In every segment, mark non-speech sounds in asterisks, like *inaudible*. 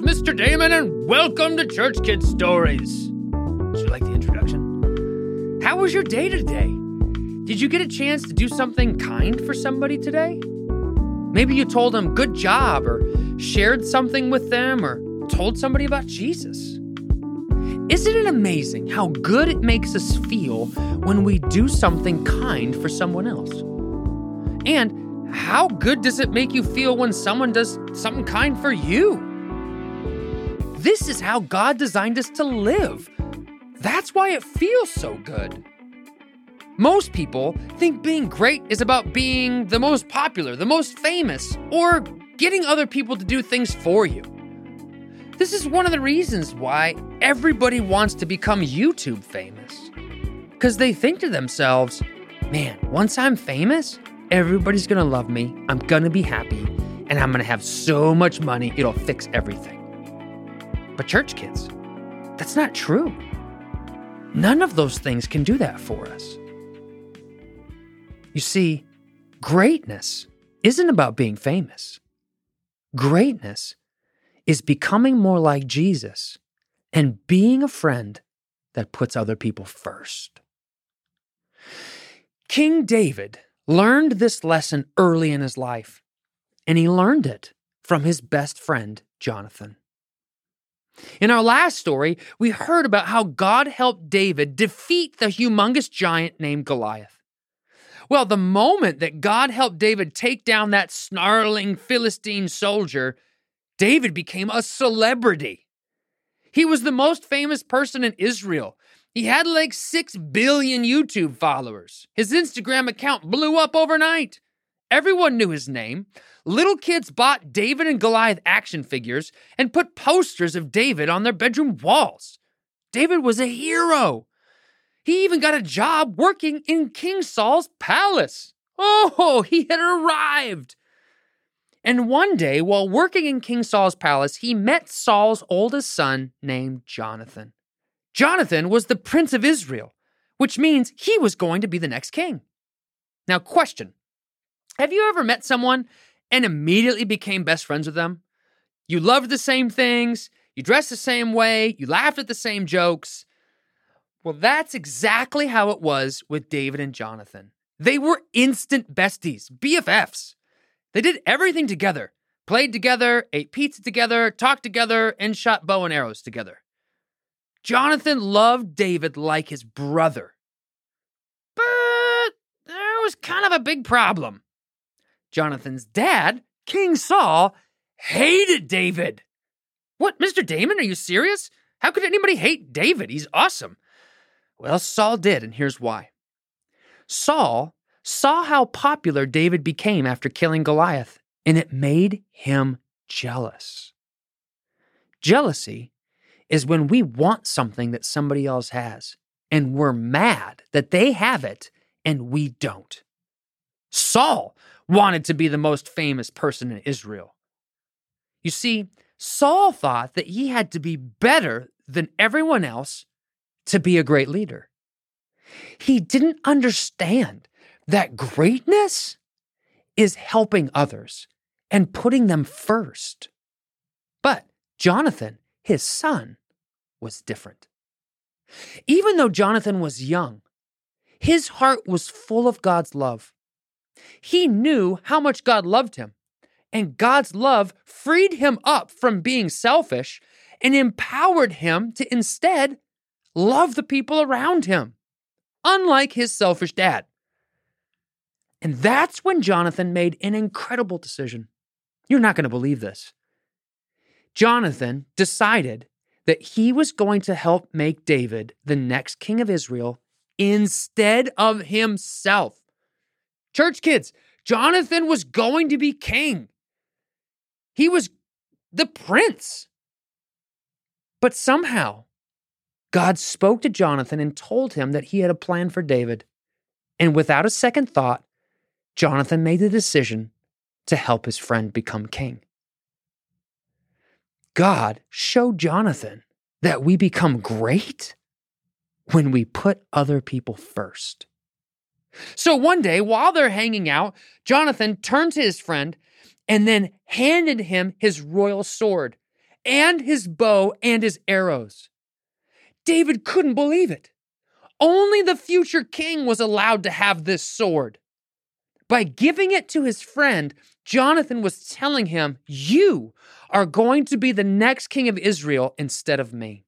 Mr. Damon, and welcome to Church Kids Stories. Did you like the introduction? How was your day today? Did you get a chance to do something kind for somebody today? Maybe you told them good job, or shared something with them, or told somebody about Jesus. Isn't it amazing how good it makes us feel when we do something kind for someone else? And how good does it make you feel when someone does something kind for you? This is how God designed us to live. That's why it feels so good. Most people think being great is about being the most popular, the most famous, or getting other people to do things for you. This is one of the reasons why everybody wants to become YouTube famous. Because they think to themselves, man, once I'm famous, everybody's gonna love me, I'm gonna be happy, and I'm gonna have so much money, it'll fix everything. But, church kids, that's not true. None of those things can do that for us. You see, greatness isn't about being famous. Greatness is becoming more like Jesus and being a friend that puts other people first. King David learned this lesson early in his life, and he learned it from his best friend, Jonathan. In our last story, we heard about how God helped David defeat the humongous giant named Goliath. Well, the moment that God helped David take down that snarling Philistine soldier, David became a celebrity. He was the most famous person in Israel. He had like 6 billion YouTube followers. His Instagram account blew up overnight. Everyone knew his name. Little kids bought David and Goliath action figures and put posters of David on their bedroom walls. David was a hero. He even got a job working in King Saul's palace. Oh, *laughs* he had arrived. And one day, while working in King Saul's palace, he met Saul's oldest son named Jonathan. Jonathan was the prince of Israel, which means he was going to be the next king. Now, question Have you ever met someone and immediately became best friends with them? You loved the same things, you dressed the same way, you laughed at the same jokes. Well, that's exactly how it was with David and Jonathan. They were instant besties, BFFs. They did everything together played together, ate pizza together, talked together, and shot bow and arrows together. Jonathan loved David like his brother. But there was kind of a big problem. Jonathan's dad, King Saul, hated David. What, Mr. Damon? Are you serious? How could anybody hate David? He's awesome. Well, Saul did, and here's why. Saul saw how popular David became after killing Goliath, and it made him jealous. Jealousy is when we want something that somebody else has, and we're mad that they have it and we don't. Saul wanted to be the most famous person in Israel. You see, Saul thought that he had to be better than everyone else to be a great leader. He didn't understand that greatness is helping others and putting them first. But Jonathan, his son, was different. Even though Jonathan was young, his heart was full of God's love. He knew how much God loved him, and God's love freed him up from being selfish and empowered him to instead love the people around him, unlike his selfish dad. And that's when Jonathan made an incredible decision. You're not going to believe this. Jonathan decided that he was going to help make David the next king of Israel instead of himself. Church kids, Jonathan was going to be king. He was the prince. But somehow, God spoke to Jonathan and told him that he had a plan for David. And without a second thought, Jonathan made the decision to help his friend become king. God showed Jonathan that we become great when we put other people first. So one day, while they're hanging out, Jonathan turned to his friend and then handed him his royal sword and his bow and his arrows. David couldn't believe it. Only the future king was allowed to have this sword. By giving it to his friend, Jonathan was telling him, You are going to be the next king of Israel instead of me.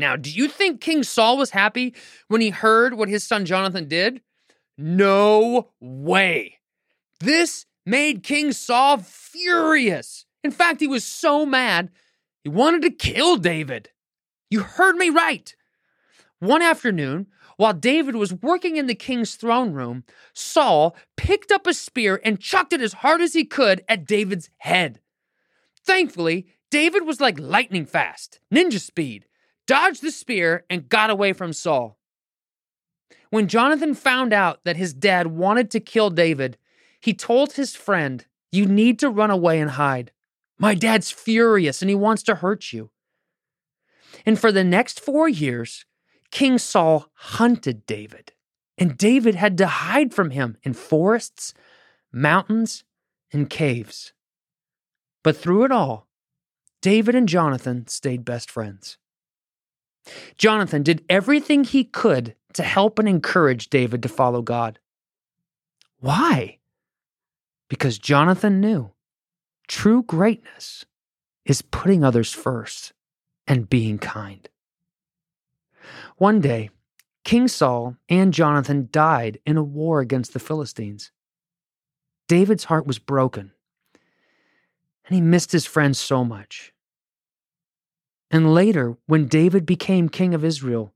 Now, do you think King Saul was happy when he heard what his son Jonathan did? No way. This made King Saul furious. In fact, he was so mad, he wanted to kill David. You heard me right. One afternoon, while David was working in the king's throne room, Saul picked up a spear and chucked it as hard as he could at David's head. Thankfully, David was like lightning fast, ninja speed, dodged the spear, and got away from Saul. When Jonathan found out that his dad wanted to kill David, he told his friend, You need to run away and hide. My dad's furious and he wants to hurt you. And for the next four years, King Saul hunted David, and David had to hide from him in forests, mountains, and caves. But through it all, David and Jonathan stayed best friends. Jonathan did everything he could to help and encourage David to follow God. Why? Because Jonathan knew true greatness is putting others first and being kind. One day, King Saul and Jonathan died in a war against the Philistines. David's heart was broken, and he missed his friends so much. And later, when David became king of Israel,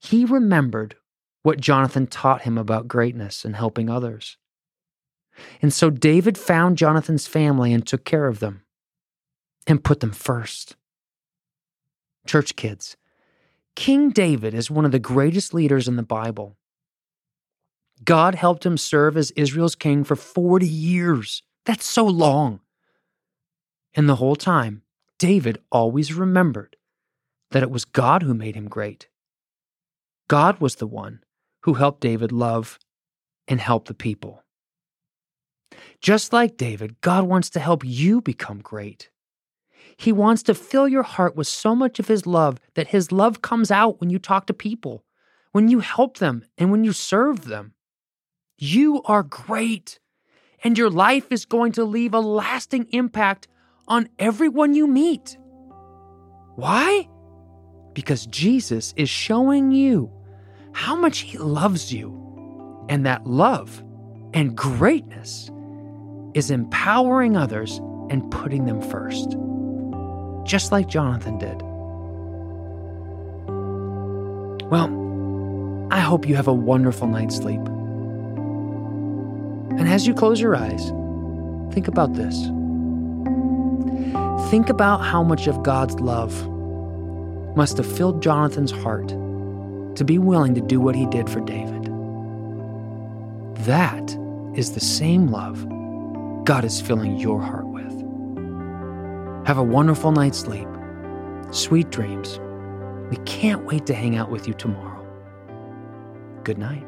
he remembered what Jonathan taught him about greatness and helping others. And so David found Jonathan's family and took care of them and put them first. Church kids, King David is one of the greatest leaders in the Bible. God helped him serve as Israel's king for 40 years. That's so long. And the whole time, David always remembered that it was God who made him great. God was the one who helped David love and help the people. Just like David, God wants to help you become great. He wants to fill your heart with so much of His love that His love comes out when you talk to people, when you help them, and when you serve them. You are great, and your life is going to leave a lasting impact on everyone you meet. Why? Because Jesus is showing you how much He loves you, and that love and greatness is empowering others and putting them first just like Jonathan did. Well, I hope you have a wonderful night's sleep. And as you close your eyes, think about this. Think about how much of God's love must have filled Jonathan's heart to be willing to do what he did for David. That is the same love God is filling your heart with. Have a wonderful night's sleep. Sweet dreams. We can't wait to hang out with you tomorrow. Good night.